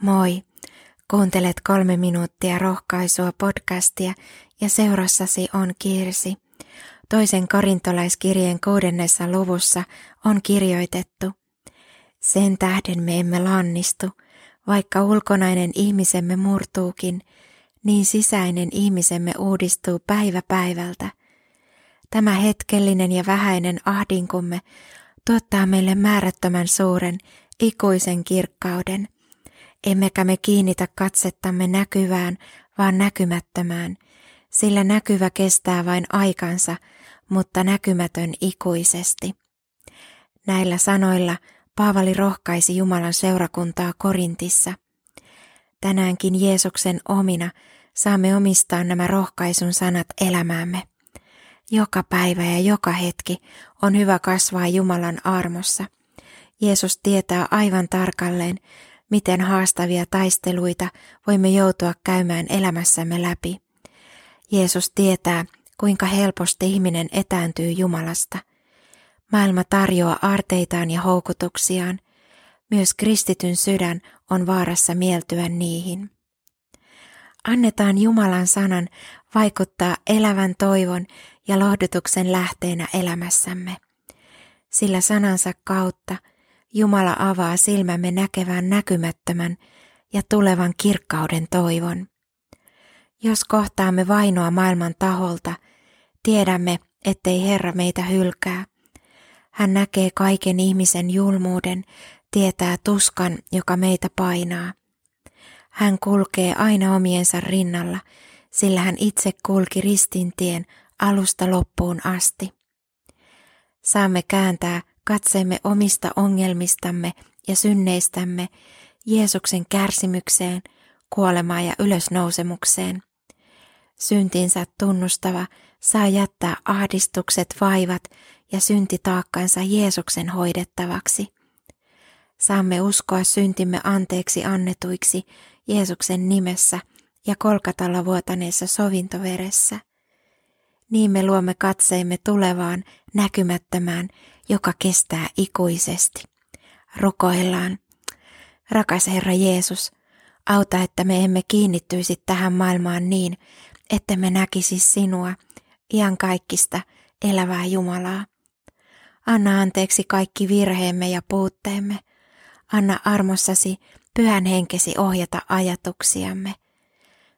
Moi! Kuuntelet kolme minuuttia rohkaisua podcastia ja seurassasi on Kirsi. Toisen korintolaiskirjeen kuudennessa luvussa on kirjoitettu. Sen tähden me emme lannistu, vaikka ulkonainen ihmisemme murtuukin, niin sisäinen ihmisemme uudistuu päivä päivältä. Tämä hetkellinen ja vähäinen ahdinkumme tuottaa meille määrättömän suuren, ikuisen kirkkauden – emmekä me kiinnitä katsettamme näkyvään, vaan näkymättömään, sillä näkyvä kestää vain aikansa, mutta näkymätön ikuisesti. Näillä sanoilla Paavali rohkaisi Jumalan seurakuntaa Korintissa. Tänäänkin Jeesuksen omina saamme omistaa nämä rohkaisun sanat elämäämme. Joka päivä ja joka hetki on hyvä kasvaa Jumalan armossa. Jeesus tietää aivan tarkalleen, miten haastavia taisteluita voimme joutua käymään elämässämme läpi. Jeesus tietää, kuinka helposti ihminen etääntyy Jumalasta. Maailma tarjoaa arteitaan ja houkutuksiaan. Myös kristityn sydän on vaarassa mieltyä niihin. Annetaan Jumalan sanan vaikuttaa elävän toivon ja lohdutuksen lähteenä elämässämme. Sillä sanansa kautta – Jumala avaa silmämme näkevään näkymättömän ja tulevan kirkkauden toivon. Jos kohtaamme vainoa maailman taholta, tiedämme, ettei Herra meitä hylkää. Hän näkee kaiken ihmisen julmuuden, tietää tuskan, joka meitä painaa. Hän kulkee aina omiensa rinnalla, sillä hän itse kulki ristintien alusta loppuun asti. Saamme kääntää katseemme omista ongelmistamme ja synneistämme Jeesuksen kärsimykseen, kuolemaan ja ylösnousemukseen. Syntinsä tunnustava saa jättää ahdistukset, vaivat ja syntitaakkansa Jeesuksen hoidettavaksi. Saamme uskoa syntimme anteeksi annetuiksi Jeesuksen nimessä ja kolkatalla vuotaneessa sovintoveressä. Niin me luomme katseemme tulevaan, näkymättömään joka kestää ikuisesti. Rukoillaan. Rakas Herra Jeesus, auta, että me emme kiinnittyisi tähän maailmaan niin, että me näkisi sinua, kaikista elävää Jumalaa. Anna anteeksi kaikki virheemme ja puutteemme. Anna armossasi pyhän henkesi ohjata ajatuksiamme.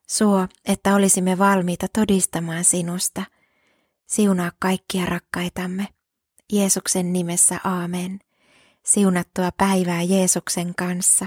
Suo, että olisimme valmiita todistamaan sinusta. Siunaa kaikkia rakkaitamme. Jeesuksen nimessä aamen. Siunattua päivää Jeesuksen kanssa.